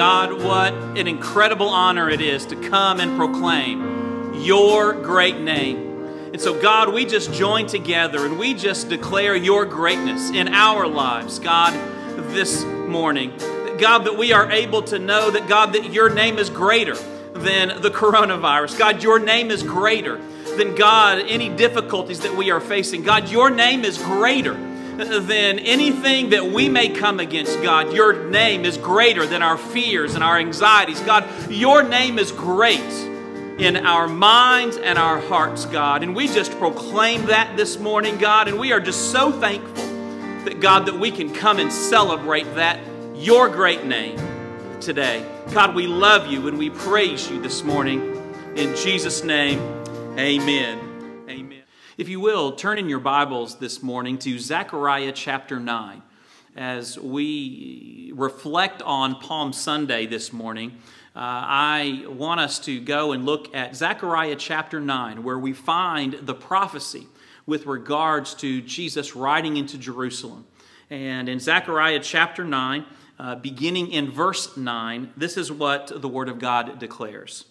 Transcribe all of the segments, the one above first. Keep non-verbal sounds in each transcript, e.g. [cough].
God, what an incredible honor it is to come and proclaim your great name. And so, God, we just join together and we just declare your greatness in our lives, God, this morning. God, that we are able to know that, God, that your name is greater than the coronavirus. God, your name is greater than, God, any difficulties that we are facing. God, your name is greater than anything that we may come against, God. Your name is greater than our fears and our anxieties. God, your name is great in our minds and our hearts, God. And we just proclaim that this morning, God. And we are just so thankful that, God, that we can come and celebrate that, your great name today. God, we love you and we praise you this morning. In Jesus' name, amen. If you will, turn in your Bibles this morning to Zechariah chapter 9 as we reflect on Palm Sunday this morning. Uh, I want us to go and look at Zechariah chapter 9, where we find the prophecy with regards to Jesus riding into Jerusalem. And in Zechariah chapter 9, uh, beginning in verse 9, this is what the Word of God declares.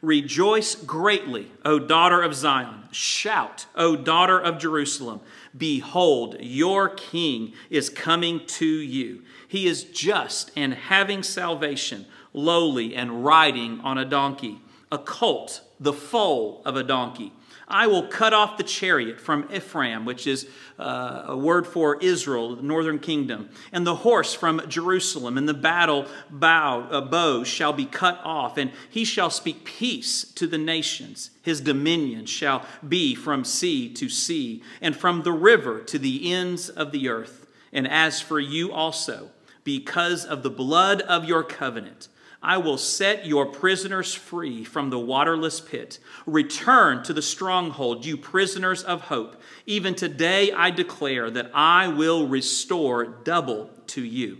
Rejoice greatly, O daughter of Zion. Shout, O daughter of Jerusalem. Behold, your king is coming to you. He is just and having salvation lowly and riding on a donkey, a colt, the foal of a donkey. I will cut off the chariot from Ephraim, which is uh, a word for Israel, the northern kingdom, and the horse from Jerusalem, and the battle bow, uh, bow shall be cut off, and he shall speak peace to the nations. His dominion shall be from sea to sea, and from the river to the ends of the earth. And as for you also, because of the blood of your covenant, I will set your prisoners free from the waterless pit. Return to the stronghold, you prisoners of hope. Even today I declare that I will restore double to you.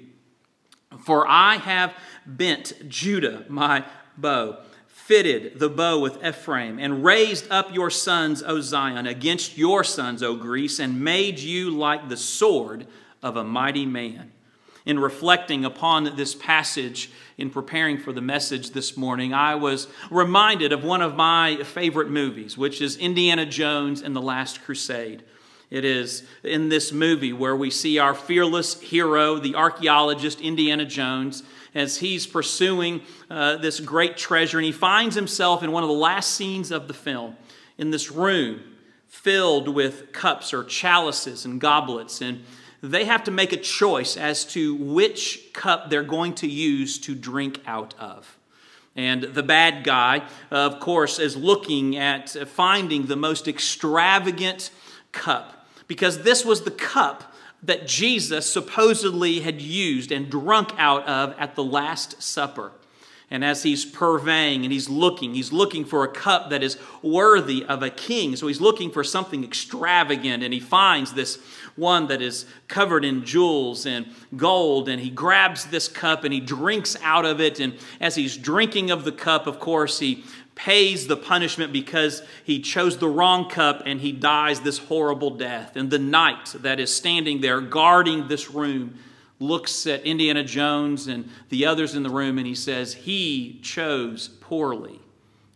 For I have bent Judah my bow, fitted the bow with Ephraim, and raised up your sons, O Zion, against your sons, O Greece, and made you like the sword of a mighty man in reflecting upon this passage in preparing for the message this morning, I was reminded of one of my favorite movies, which is Indiana Jones and the Last Crusade. It is in this movie where we see our fearless hero, the archaeologist Indiana Jones, as he's pursuing uh, this great treasure, and he finds himself in one of the last scenes of the film in this room filled with cups or chalices and goblets. And they have to make a choice as to which cup they're going to use to drink out of. And the bad guy, uh, of course, is looking at finding the most extravagant cup because this was the cup that Jesus supposedly had used and drunk out of at the Last Supper. And as he's purveying and he's looking, he's looking for a cup that is worthy of a king. So he's looking for something extravagant, and he finds this one that is covered in jewels and gold. And he grabs this cup and he drinks out of it. And as he's drinking of the cup, of course, he pays the punishment because he chose the wrong cup and he dies this horrible death. And the knight that is standing there guarding this room looks at Indiana Jones and the others in the room and he says, He chose poorly.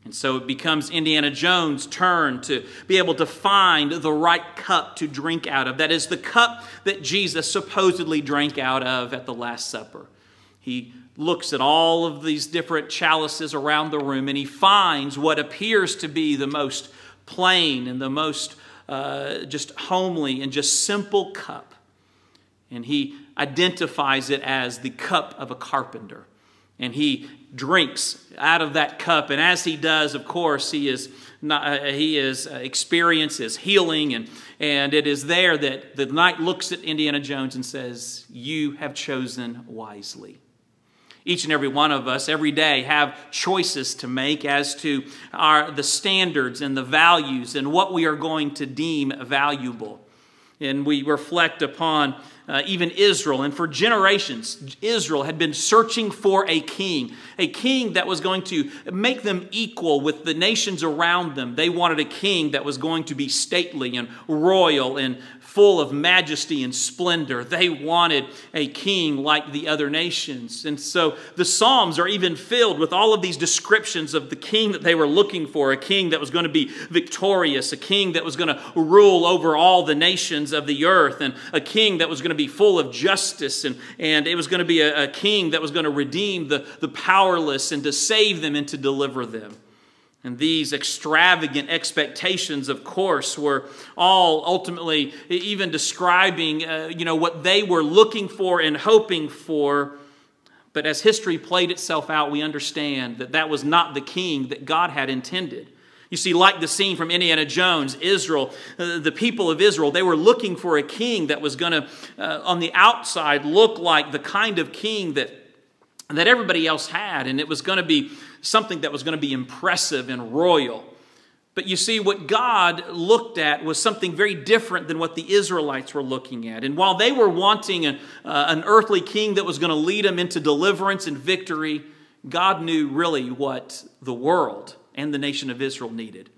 And so it becomes Indiana Jones' turn to be able to find the right cup to drink out of. That is the cup that Jesus supposedly drank out of at the Last Supper. He looks at all of these different chalices around the room and he finds what appears to be the most plain and the most uh, just homely and just simple cup. And he identifies it as the cup of a carpenter. And he drinks out of that cup. And as he does, of course, he is not, uh, he is uh, experiences healing, and and it is there that the knight looks at Indiana Jones and says, "You have chosen wisely." Each and every one of us, every day, have choices to make as to our the standards and the values and what we are going to deem valuable. and we reflect upon uh, even Israel. And for generations, Israel had been searching for a king, a king that was going to make them equal with the nations around them. They wanted a king that was going to be stately and royal and full of majesty and splendor. They wanted a king like the other nations. And so the Psalms are even filled with all of these descriptions of the king that they were looking for a king that was going to be victorious, a king that was going to rule over all the nations of the earth, and a king that was going to be full of justice, and, and it was going to be a, a king that was going to redeem the, the powerless and to save them and to deliver them. And these extravagant expectations, of course, were all ultimately even describing, uh, you know, what they were looking for and hoping for. But as history played itself out, we understand that that was not the king that God had intended. You see, like the scene from Indiana Jones, Israel, uh, the people of Israel, they were looking for a king that was going to, uh, on the outside, look like the kind of king that, that everybody else had. And it was going to be something that was going to be impressive and royal. But you see, what God looked at was something very different than what the Israelites were looking at. And while they were wanting a, uh, an earthly king that was going to lead them into deliverance and victory, God knew really what the world and the nation of Israel needed.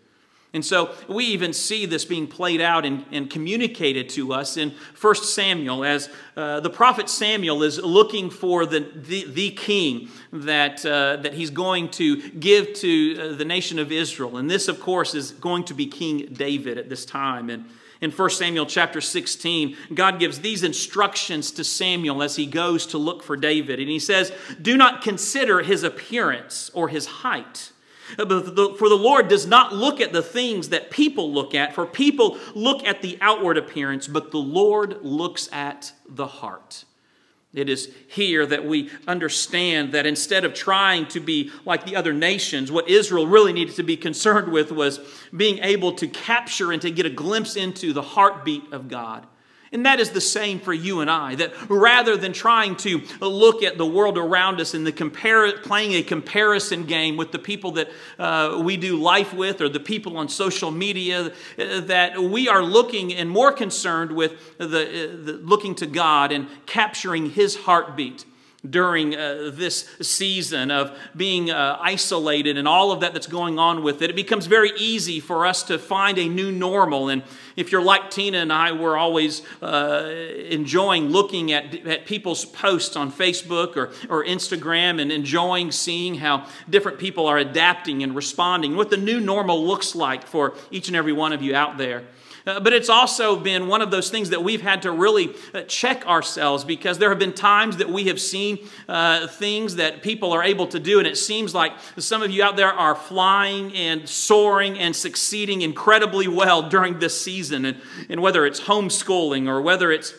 And so we even see this being played out and, and communicated to us in 1 Samuel as uh, the prophet Samuel is looking for the, the, the king that, uh, that he's going to give to uh, the nation of Israel. And this, of course, is going to be King David at this time. And in 1 Samuel chapter 16, God gives these instructions to Samuel as he goes to look for David. And he says, Do not consider his appearance or his height for the Lord does not look at the things that people look at, for people look at the outward appearance, but the Lord looks at the heart. It is here that we understand that instead of trying to be like the other nations, what Israel really needed to be concerned with was being able to capture and to get a glimpse into the heartbeat of God. And that is the same for you and I. That rather than trying to look at the world around us and the compare, playing a comparison game with the people that uh, we do life with or the people on social media, uh, that we are looking and more concerned with the, uh, the looking to God and capturing His heartbeat during uh, this season of being uh, isolated and all of that that's going on with it, it becomes very easy for us to find a new normal. And if you're like Tina and I, we're always uh, enjoying looking at, at people's posts on Facebook or, or Instagram and enjoying seeing how different people are adapting and responding, what the new normal looks like for each and every one of you out there. Uh, but it's also been one of those things that we've had to really uh, check ourselves because there have been times that we have seen uh, things that people are able to do, and it seems like some of you out there are flying and soaring and succeeding incredibly well during this season. And, and whether it's homeschooling or whether it's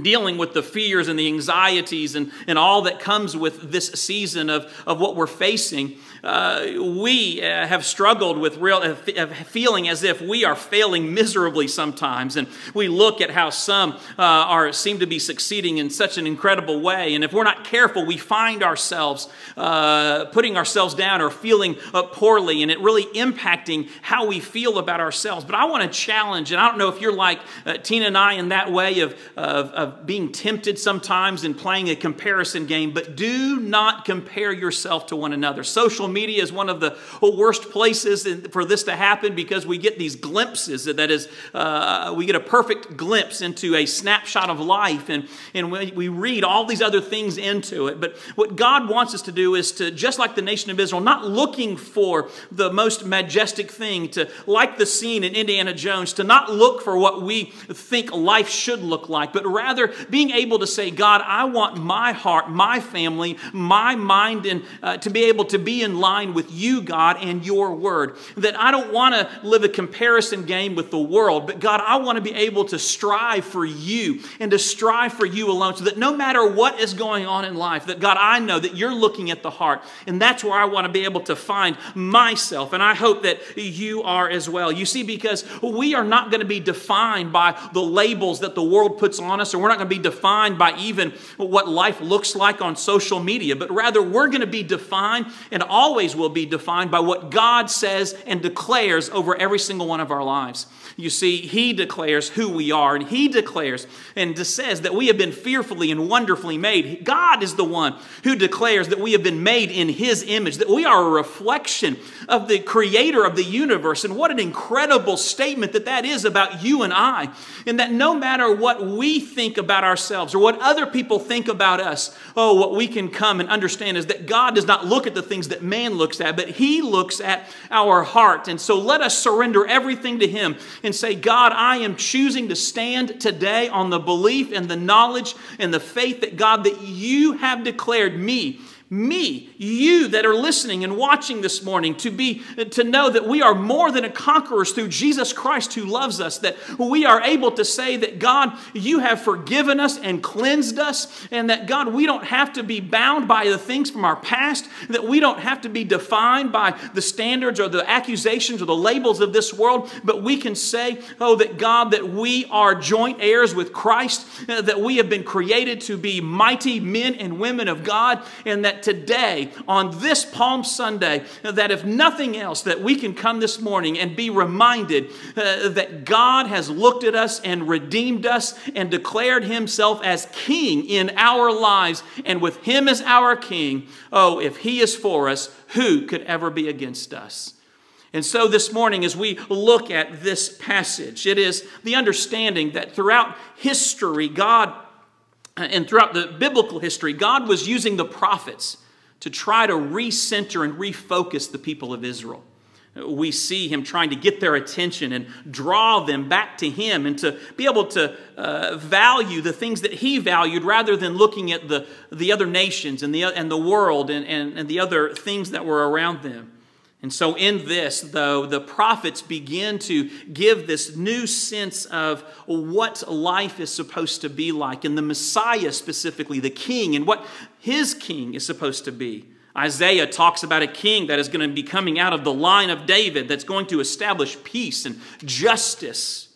dealing with the fears and the anxieties and, and all that comes with this season of, of what we're facing, uh, we uh, have struggled with real uh, feeling as if we are failing miserably sometimes. And we look at how some uh, are seem to be succeeding in such an incredible way. And if we're not careful, we find ourselves uh, putting ourselves down or feeling uh, poorly, and it really impacting how we feel about ourselves. But I want to challenge, and I don't know if you're like Tina and I in that way of, of of being tempted sometimes and playing a comparison game, but do not compare yourself to one another. Social media is one of the worst places for this to happen because we get these glimpses. That is, uh, we get a perfect glimpse into a snapshot of life, and, and we, we read all these other things into it. But what God wants us to do is to, just like the nation of Israel, not looking for the most majestic thing, to like the scene in Indiana Jones, to not look for what we think life should look like, but rather rather being able to say, God, I want my heart, my family, my mind, and uh, to be able to be in line with you, God, and your word. That I don't want to live a comparison game with the world, but God, I want to be able to strive for you and to strive for you alone so that no matter what is going on in life, that God, I know that you're looking at the heart. And that's where I want to be able to find myself. And I hope that you are as well. You see, because we are not going to be defined by the labels that the world puts on us us, or we're not going to be defined by even what life looks like on social media, but rather we're going to be defined and always will be defined by what God says and declares over every single one of our lives. You see, He declares who we are, and He declares and says that we have been fearfully and wonderfully made. God is the one who declares that we have been made in His image, that we are a reflection of the Creator of the universe. And what an incredible statement that that is about you and I. And that no matter what we think about ourselves or what other people think about us, oh, what we can come and understand is that God does not look at the things that man looks at, but He looks at our heart. And so let us surrender everything to Him and say, God, I am choosing to stand today on the belief and the knowledge and the faith that God, that you have declared me me, you that are listening and watching this morning, to be to know that we are more than a conquerors through Jesus Christ who loves us, that we are able to say that God, you have forgiven us and cleansed us, and that God, we don't have to be bound by the things from our past, that we don't have to be defined by the standards or the accusations or the labels of this world, but we can say, oh, that God, that we are joint heirs with Christ, uh, that we have been created to be mighty men and women of God, and that today, on this Palm Sunday, that if nothing else, that we can come this morning and be reminded uh, that God has looked at us and redeemed us and declared himself as king in our lives. And with him as our king, oh, if he is for us, who could ever be against us? And so this morning, as we look at this passage, it is the understanding that throughout history, God and throughout the biblical history, God was using the prophets to try to recenter and refocus the people of Israel. We see him trying to get their attention and draw them back to him and to be able to uh, value the things that he valued rather than looking at the, the other nations and the, and the world and, and, and the other things that were around them. And so, in this, though, the prophets begin to give this new sense of what life is supposed to be like, and the Messiah specifically, the king, and what his king is supposed to be. Isaiah talks about a king that is going to be coming out of the line of David that's going to establish peace and justice.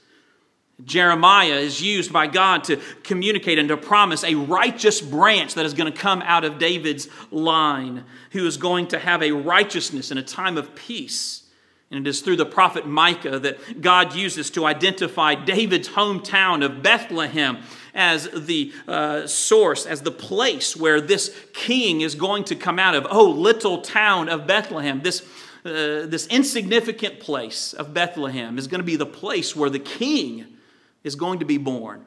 Jeremiah is used by God to communicate and to promise a righteous branch that is going to come out of David's line, who is going to have a righteousness in a time of peace. And it is through the prophet Micah that God uses to identify David's hometown of Bethlehem as the uh, source, as the place where this king is going to come out of. Oh, little town of Bethlehem, this, uh, this insignificant place of Bethlehem is going to be the place where the king is going to be born.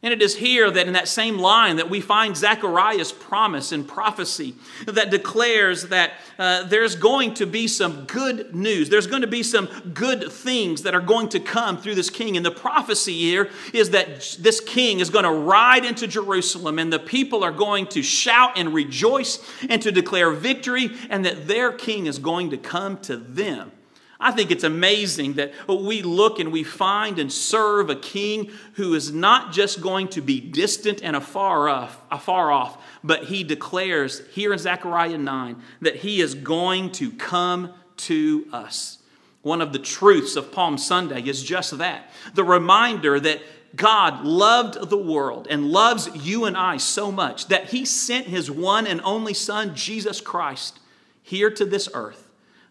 And it is here that in that same line that we find Zechariah's promise and prophecy that declares that uh, there's going to be some good news. There's going to be some good things that are going to come through this king. And the prophecy here is that this king is going to ride into Jerusalem and the people are going to shout and rejoice and to declare victory and that their king is going to come to them. I think it's amazing that we look and we find and serve a king who is not just going to be distant and afar off, afar off, but he declares here in Zechariah 9 that he is going to come to us. One of the truths of Palm Sunday is just that the reminder that God loved the world and loves you and I so much that he sent his one and only Son, Jesus Christ, here to this earth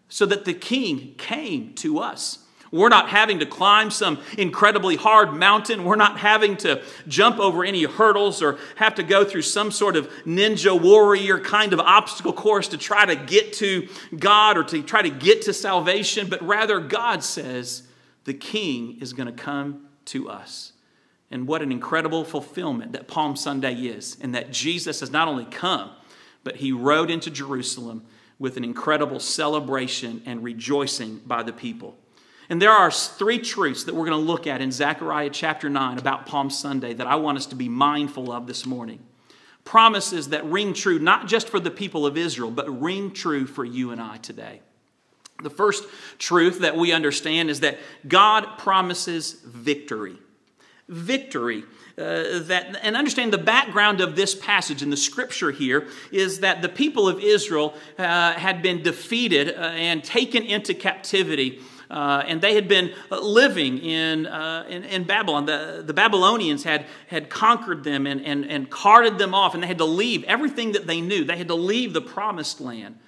so that the king came to us. We're not having to climb some incredibly hard mountain. We're not having to jump over any hurdles or have to go through some sort of ninja warrior kind of obstacle course to try to get to God or to try to get to salvation, but rather God says the king is going to come to us. And what an incredible fulfillment that Palm Sunday is, and that Jesus has not only come, but he rode into Jerusalem with an incredible celebration and rejoicing by the people. And there are three truths that we're going to look at in Zechariah chapter 9 about Palm Sunday that I want us to be mindful of this morning. Promises that ring true not just for the people of Israel, but ring true for you and I today. The first truth that we understand is that God promises victory. Victory uh, that, and understand the background of this passage in the scripture here is that the people of Israel uh, had been defeated uh, and taken into captivity uh, and they had been living in, uh, in, in, Babylon. The, the Babylonians had, had conquered them and, and, and carted them off, and they had to leave everything that they knew. They had to leave the promised land.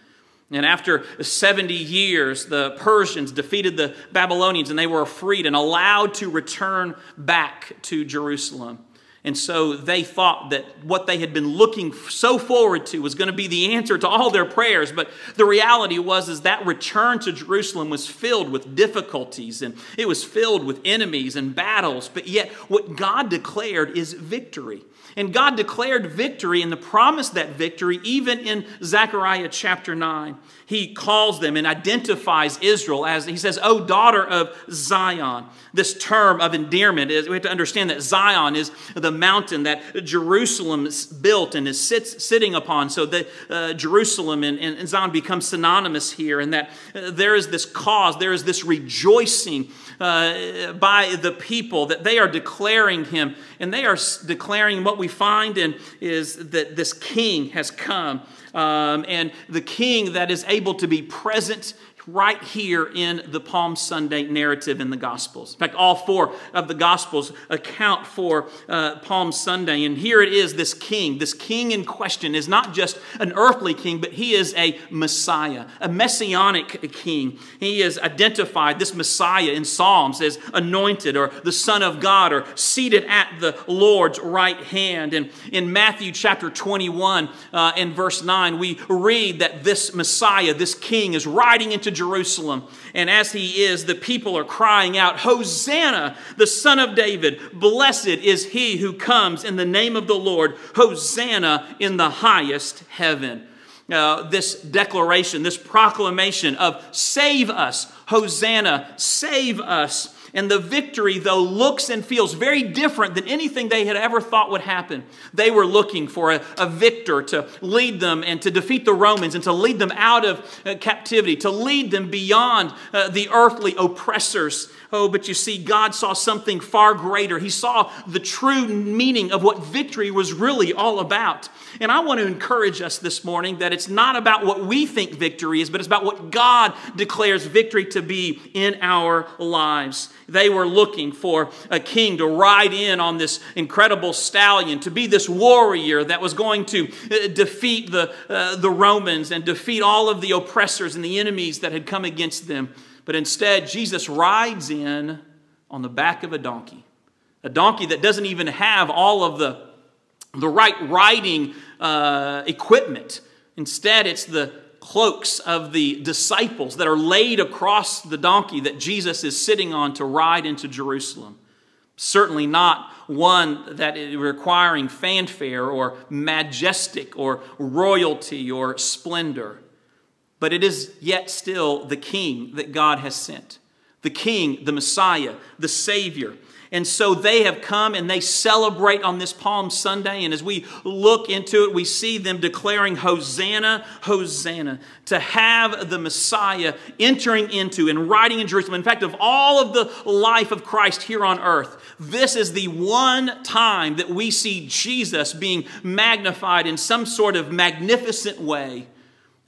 And after 70 years, the Persians defeated the Babylonians and they were freed and allowed to return back to Jerusalem. And so they thought that what they had been looking so forward to was going to be the answer to all their prayers. But the reality was is that return to Jerusalem was filled with difficulties and it was filled with enemies and battles. But yet what God declared is victory. And God declared victory and the promise that victory even in Zechariah chapter 9. He calls them and identifies Israel as he says, "Oh daughter of Zion." This term of endearment is we have to understand that Zion is the mountain that Jerusalem built and is sits, sitting upon. So that uh, Jerusalem and, and, Zion become synonymous here, and that uh, there is this cause, there is this rejoicing uh, by the people that they are declaring him, and they are declaring what we find in is that this king has come. Um, and the king that is able to be present right here in the Palm Sunday narrative in the Gospels. In fact, all four of the Gospels account for uh, Palm Sunday. And here it is this king. This king in question is not just an earthly king, but he is a Messiah, a messianic king. He is identified, this Messiah in Psalms, as anointed or the Son of God or seated at the Lord's right hand. And in Matthew chapter 21 uh, and verse 9, we read that this Messiah, this king, is riding into Jerusalem. And as he is, the people are crying out, Hosanna, the Son of David. Blessed is he who comes in the name of the Lord. Hosanna in the highest heaven. Uh, this declaration, this proclamation of save us, Hosanna, save us and the victory, though, looks and feels very different than anything they had ever thought would happen. They were looking for a, a victor to lead them and to defeat the Romans and to lead them out of uh, captivity, to lead them beyond uh, the earthly oppressors. Oh, but you see, God saw something far greater. He saw the true meaning of what victory was really all about. And I want to encourage us this morning that it's not about what we think victory is, but it's about what God declares victory to be in our lives. They were looking for a king to ride in on this incredible stallion, to be this warrior that was going to uh, defeat the, uh, the Romans and defeat all of the oppressors and the enemies that had come against them. But instead, Jesus rides in on the back of a donkey. A donkey that doesn't even have all of the, the right riding uh, equipment. Instead, it's the cloaks of the disciples that are laid across the donkey that Jesus is sitting on to ride into Jerusalem. Certainly not one that is requiring fanfare or majestic or royalty or splendor but it is yet still the king that God has sent. The king, the Messiah, the Savior. And so they have come and they celebrate on this Palm Sunday. And as we look into it, we see them declaring, Hosanna, Hosanna, to have the Messiah entering into and riding in Jerusalem. In fact, of all of the life of Christ here on earth, this is the one time that we see Jesus being magnified in some sort of magnificent way.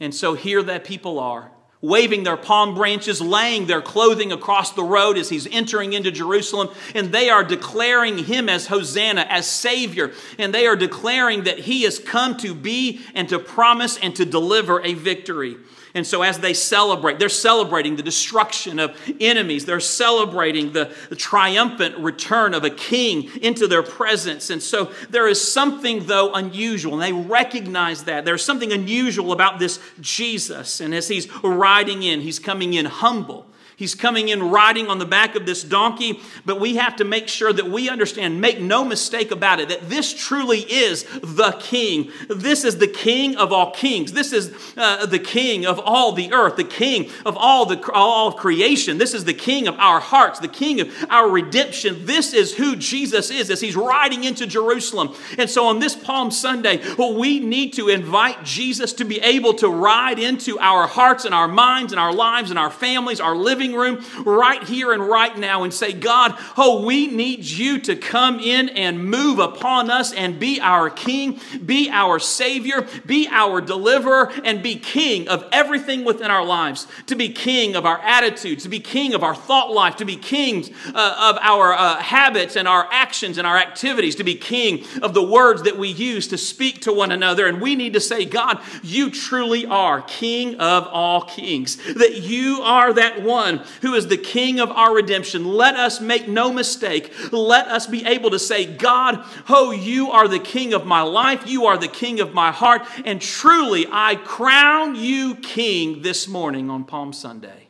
And so here that people are, waving their palm branches, laying their clothing across the road as he's entering into Jerusalem, and they are declaring him as Hosanna, as Savior, and they are declaring that he has come to be and to promise and to deliver a victory. And so, as they celebrate, they're celebrating the destruction of enemies. They're celebrating the, the, triumphant return of a king into their presence. And so, there is something, though, unusual. And they recognize that. There's something unusual about this Jesus. And as he's riding in, he's coming in humble. He's coming in riding on the back of this donkey, but we have to make sure that we understand, make no mistake about it, that this truly is the king. This is the king of all kings. This is uh, the king of all the earth, the king of all the all creation. This is the king of our hearts, the king of our redemption. This is who Jesus is as he's riding into Jerusalem. And so on this Palm Sunday, well, we need to invite Jesus to be able to ride into our hearts and our minds and our lives and our families, our living living room right here and right now and say, God, oh, we need you to come in and move upon us and be our King, be our Savior, be our deliverer, and be King of everything within our lives, to be King of our attitudes, to be King of our thought life, to be King uh, of our uh, habits and our actions and our activities, to be King of the words that we use to speak to one another. And we need to say, God, you truly are King of all kings, that you are that one who is the King of our redemption. Let us make no mistake. Let us be able to say, God, oh, you are the King of my life, you are the King of my heart, and truly I crown you King this morning on Palm Sunday.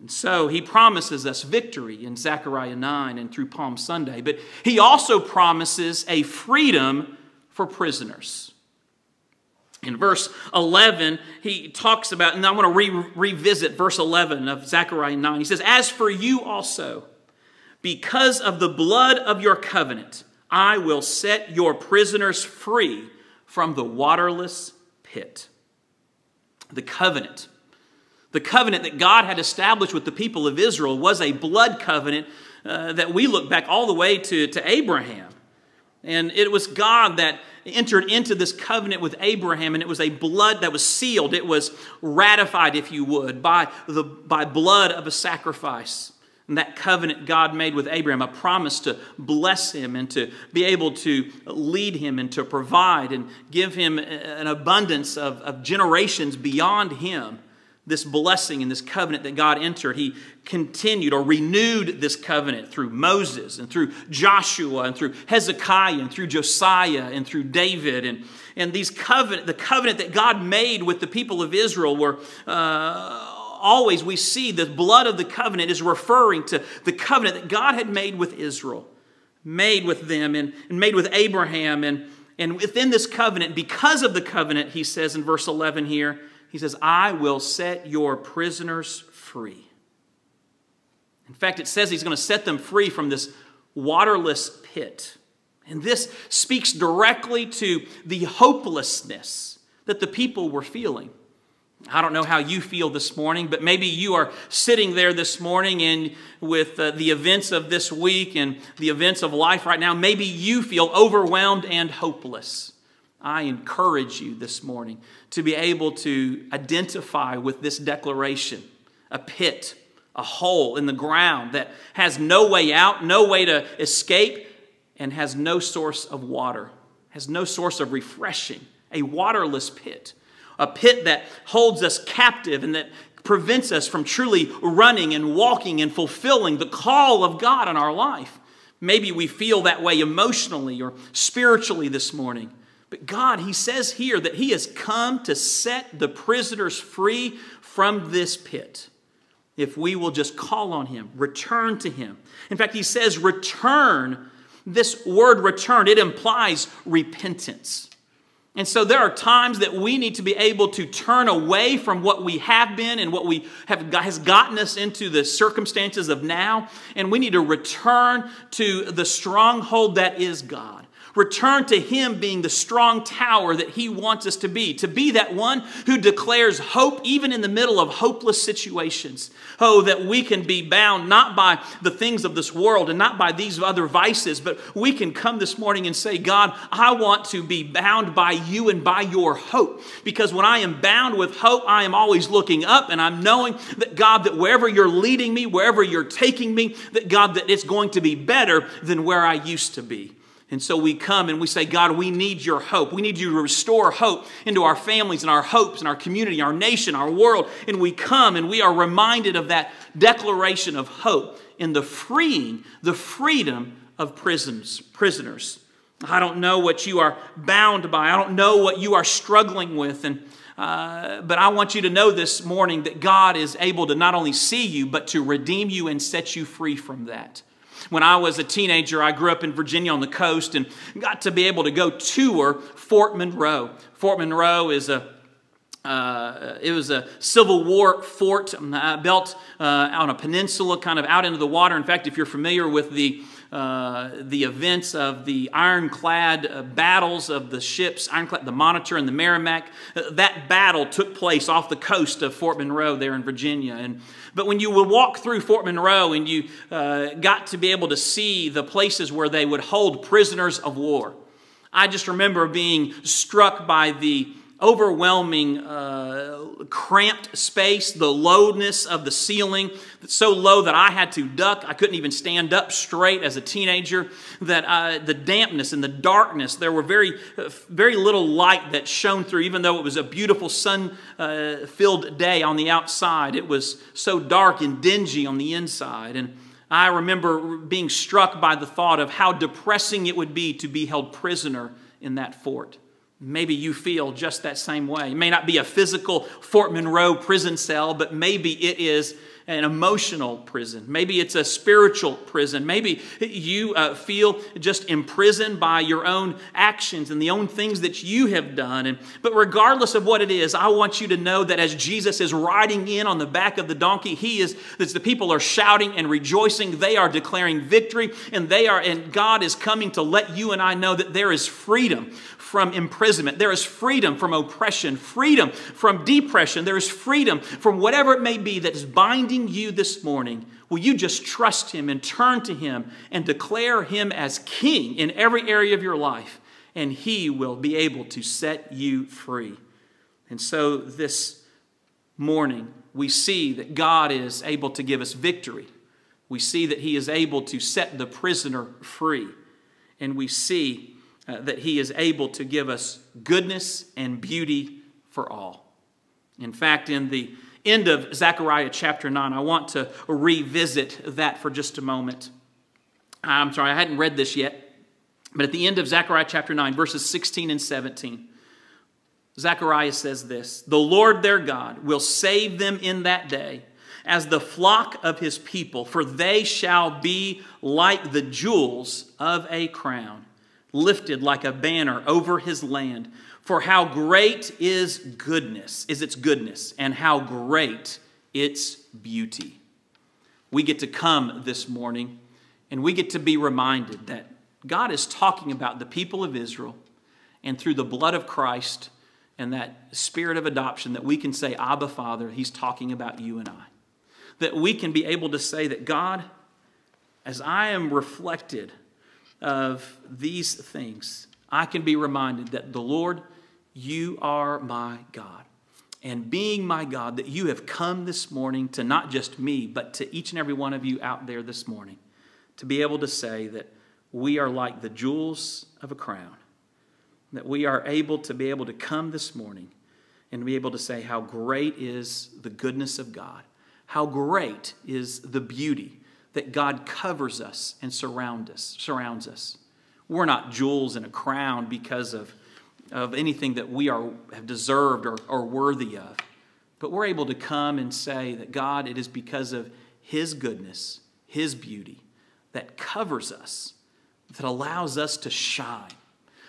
And so he promises us victory in Zechariah 9 and through Palm Sunday, but he also promises a freedom for prisoners. In verse 11, he talks about, and I want to re- revisit verse 11 of Zechariah 9. He says, As for you also, because of the blood of your covenant, I will set your prisoners free from the waterless pit. The covenant. The covenant that God had established with the people of Israel was a blood covenant uh, that we look back all the way to, to Abraham. And it was God that entered into this covenant with Abraham, and it was a blood that was sealed. It was ratified, if you would, by, the, by blood of a sacrifice. And that covenant God made with Abraham, a promise to bless him and to be able to lead him and to provide and give him an abundance of, of generations beyond him this blessing and this covenant that God entered, he continued or renewed this covenant through Moses and through Joshua and through Hezekiah and through Josiah and through David. And, and these covenant, the covenant that God made with the people of Israel were uh, always, we see the blood of the covenant is referring to the covenant that God had made with Israel, made with them and, and made with Abraham. And, and within this covenant, because of the covenant, he says in verse 11 here, he says, I will set your prisoners free. In fact, it says he's going to set them free from this waterless pit. And this speaks directly to the hopelessness that the people were feeling. I don't know how you feel this morning, but maybe you are sitting there this morning and with uh, the events of this week and the events of life right now, maybe you feel overwhelmed and hopeless. I encourage you this morning to be able to identify with this declaration a pit, a hole in the ground that has no way out, no way to escape, and has no source of water, has no source of refreshing, a waterless pit, a pit that holds us captive and that prevents us from truly running and walking and fulfilling the call of God in our life. Maybe we feel that way emotionally or spiritually this morning. But God, He says here that He has come to set the prisoners free from this pit. If we will just call on Him, return to Him. In fact, He says, return. This word return, it implies repentance. And so there are times that we need to be able to turn away from what we have been and what we have has gotten us into the circumstances of now, and we need to return to the stronghold that is God. Return to Him being the strong tower that He wants us to be, to be that one who declares hope even in the middle of hopeless situations. Oh, that we can be bound not by the things of this world and not by these other vices, but we can come this morning and say, God, I want to be bound by you and by your hope. Because when I am bound with hope, I am always looking up and I'm knowing that, God, that wherever you're leading me, wherever you're taking me, that, God, that it's going to be better than where I used to be. And so we come and we say, God, we need your hope. We need you to restore hope into our families and our hopes and our community, our nation, our world. And we come and we are reminded of that declaration of hope in the freeing, the freedom of prisons, prisoners. I don't know what you are bound by. I don't know what you are struggling with. And uh, but I want you to know this morning that God is able to not only see you, but to redeem you and set you free from that. When I was a teenager, I grew up in Virginia on the coast and got to be able to go tour Fort Monroe. Fort Monroe is a uh, it was a Civil War fort uh, built uh, on a peninsula, kind of out into the water. In fact, if you're familiar with the uh, the events of the ironclad uh, battles of the ships, ironclad, the Monitor and the Merrimack. Uh, that battle took place off the coast of Fort Monroe there in Virginia. And, but when you would walk through Fort Monroe and you uh, got to be able to see the places where they would hold prisoners of war, I just remember being struck by the overwhelming, uh, cramped space, the lowness of the ceiling, so low that I had to duck. I couldn't even stand up straight as a teenager. That uh, the dampness and the darkness, there were very, very little light that shone through, even though it was a beautiful sun-filled uh, day on the outside. It was so dark and dingy on the inside, and. I remember being struck by the thought of how depressing it would be to be held prisoner in that fort. Maybe you feel just that same way. It may not be a physical Fort Monroe prison cell, but maybe it is an emotional prison. Maybe it's a spiritual prison. Maybe you uh, feel just imprisoned by your own actions and the own things that you have done. And, but regardless of what it is, I want you to know that as Jesus is riding in on the back of the donkey, he is, as the people are shouting and rejoicing, they are declaring victory and they are, and God is coming to let you and I know that there is freedom from imprisonment. There is freedom from oppression, freedom from depression. There is freedom from whatever it may be that is binding you this morning. Will you just trust Him and turn to Him and declare Him as King in every area of your life? And He will be able to set you free. And so this morning, we see that God is able to give us victory. We see that He is able to set the prisoner free. And we see uh, that He is able to give us goodness and beauty for all. In fact, in the end of Zechariah chapter 9, I want to revisit that for just a moment. I'm sorry, I hadn't read this yet, but at the end of Zechariah chapter 9, verses 16 and 17, Zechariah says this The Lord their God will save them in that day as the flock of his people, for they shall be like the jewels of a crown lifted like a banner over his land. For how great is goodness, is its goodness, and how great its beauty. We get to come this morning and we get to be reminded that God is talking about the people of Israel, and through the blood of Christ and that spirit of adoption, that we can say, Abba, Father, He's talking about you and I. That we can be able to say that God, as I am reflected of these things, I can be reminded that the Lord, you are my God. And being my God, that you have come this morning to not just me, but to each and every one of you out there this morning, to be able to say that we are like the jewels of a crown, that we are able to be able to come this morning and be able to say how great is the goodness of God, how great is the beauty that God covers us and surround us, surrounds us. We're not jewels in a crown because of, of anything that we are, have deserved or, or worthy of. But we're able to come and say that God, it is because of His goodness, His beauty, that covers us, that allows us to shine.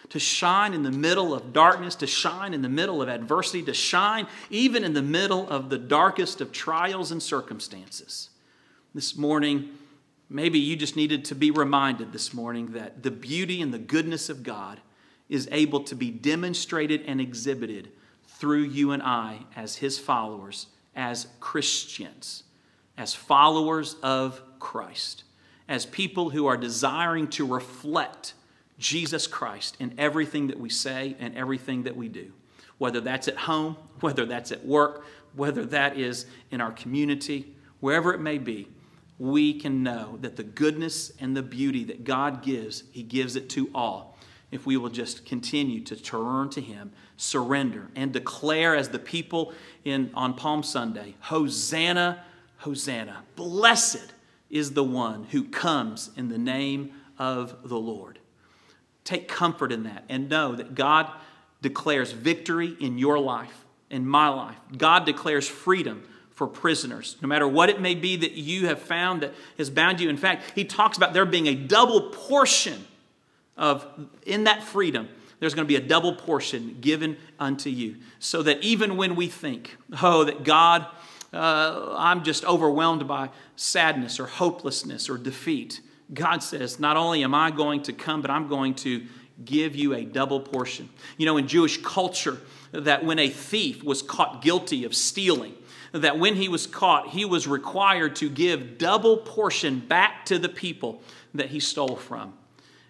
To shine in the middle of darkness, to shine in the middle of adversity, to shine even in the middle of the darkest of trials and circumstances this morning, maybe you just needed to be reminded this morning that the beauty and the goodness of God is able to be demonstrated and exhibited through you and I as His followers, as Christians, as followers of Christ, as people who are desiring to reflect Jesus Christ in everything that we say and everything that we do. Whether that's at home, [laughs] whether that's at work, whether that is in our community, wherever it may be, we can know that the goodness and the beauty that God gives, He gives it to all. If we will just continue to turn to Him, surrender, and declare as the people in, on Palm Sunday, Hosanna, Hosanna. Blessed is the one who comes in the name of the Lord. Take comfort in that and know that God declares victory in your life, in my life. God declares freedom for prisoners, no matter what it may be that you have found that has bound you. In fact, he talks about there being a double portion of, in that freedom, there's going to be a double portion given unto you. So that even when we think, oh, that God, uh, I'm just overwhelmed by sadness or hopelessness or defeat, God says, Not only am I going to come, but I'm going to give you a double portion. You know, in Jewish culture, that when a thief was caught guilty of stealing, that when he was caught, he was required to give double portion back to the people that he stole from.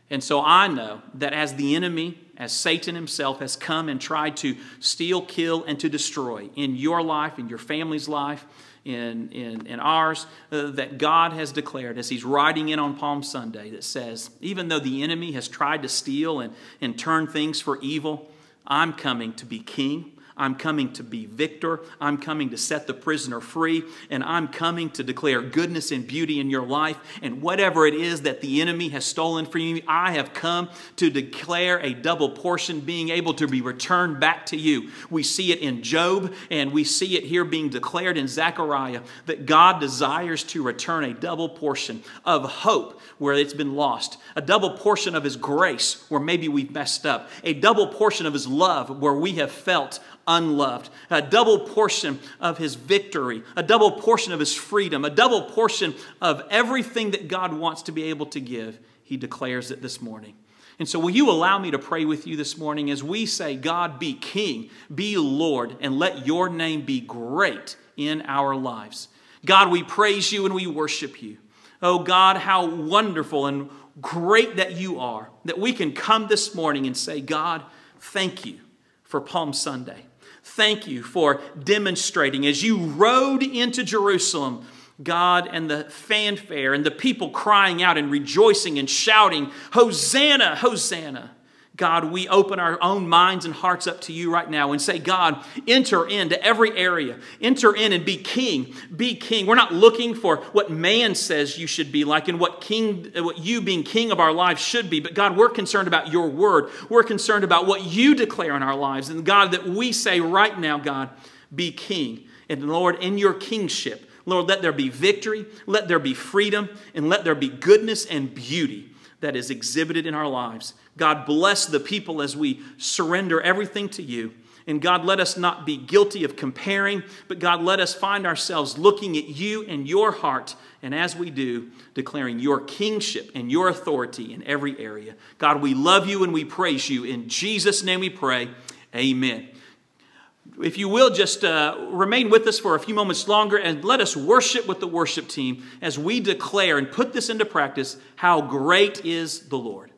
And so I know that as the enemy, as Satan himself has come and tried to steal, kill, and to destroy in your life, in your family's life, in, in, in ours, uh, that God has declared as he's riding in on Palm Sunday that says, even though the enemy has tried to steal and, and turn things for evil, I'm coming to be king. I'm coming to be victor. I'm coming to set the prisoner free. And I'm coming to declare goodness and beauty in your life. And whatever it is that the enemy has stolen from you, I have come to declare a double portion being able to be returned back to you. We see it in Job, and we see it here being declared in Zechariah that God desires to return a double portion of hope where it's been lost, a double portion of His grace where maybe we've messed up, a double portion of His love where we have felt unloved, a double portion of his victory, a double portion of his freedom, a double portion of everything that God wants to be able to give. He declares it this morning. And so, will you allow me to pray with you this morning as we say, God, be King, be Lord, and let your name be great in our lives? God, we praise you and we worship you. Oh, God, how wonderful and great that you are, that we can come this morning and say, God, thank you for Palm Sunday. Thank you for demonstrating as you rode into Jerusalem, God, and the fanfare and the people crying out and rejoicing and shouting, Hosanna, Hosanna. God, we open our own minds and hearts up to you right now and say, God, enter into every area. Enter in and be king. Be king. We're not looking for what man says you should be like and what king what you being king of our lives should be. But God, we're concerned about your word. We're concerned about what you declare in our lives. And God, that we say right now, God, be king. And Lord, in your kingship, Lord, let there be victory, let there be freedom, and let there be goodness and beauty that is exhibited in our lives. God, bless the people as we surrender everything to you. And God, let us not be guilty of comparing, but God, let us find ourselves looking at you and your heart. And as we do, declaring your kingship and your authority in every area. God, we love you and we praise you. In Jesus' name we pray. Amen. If you will, just uh, remain with us for a few moments longer and let us worship with the worship team as we declare and put this into practice how great is the Lord.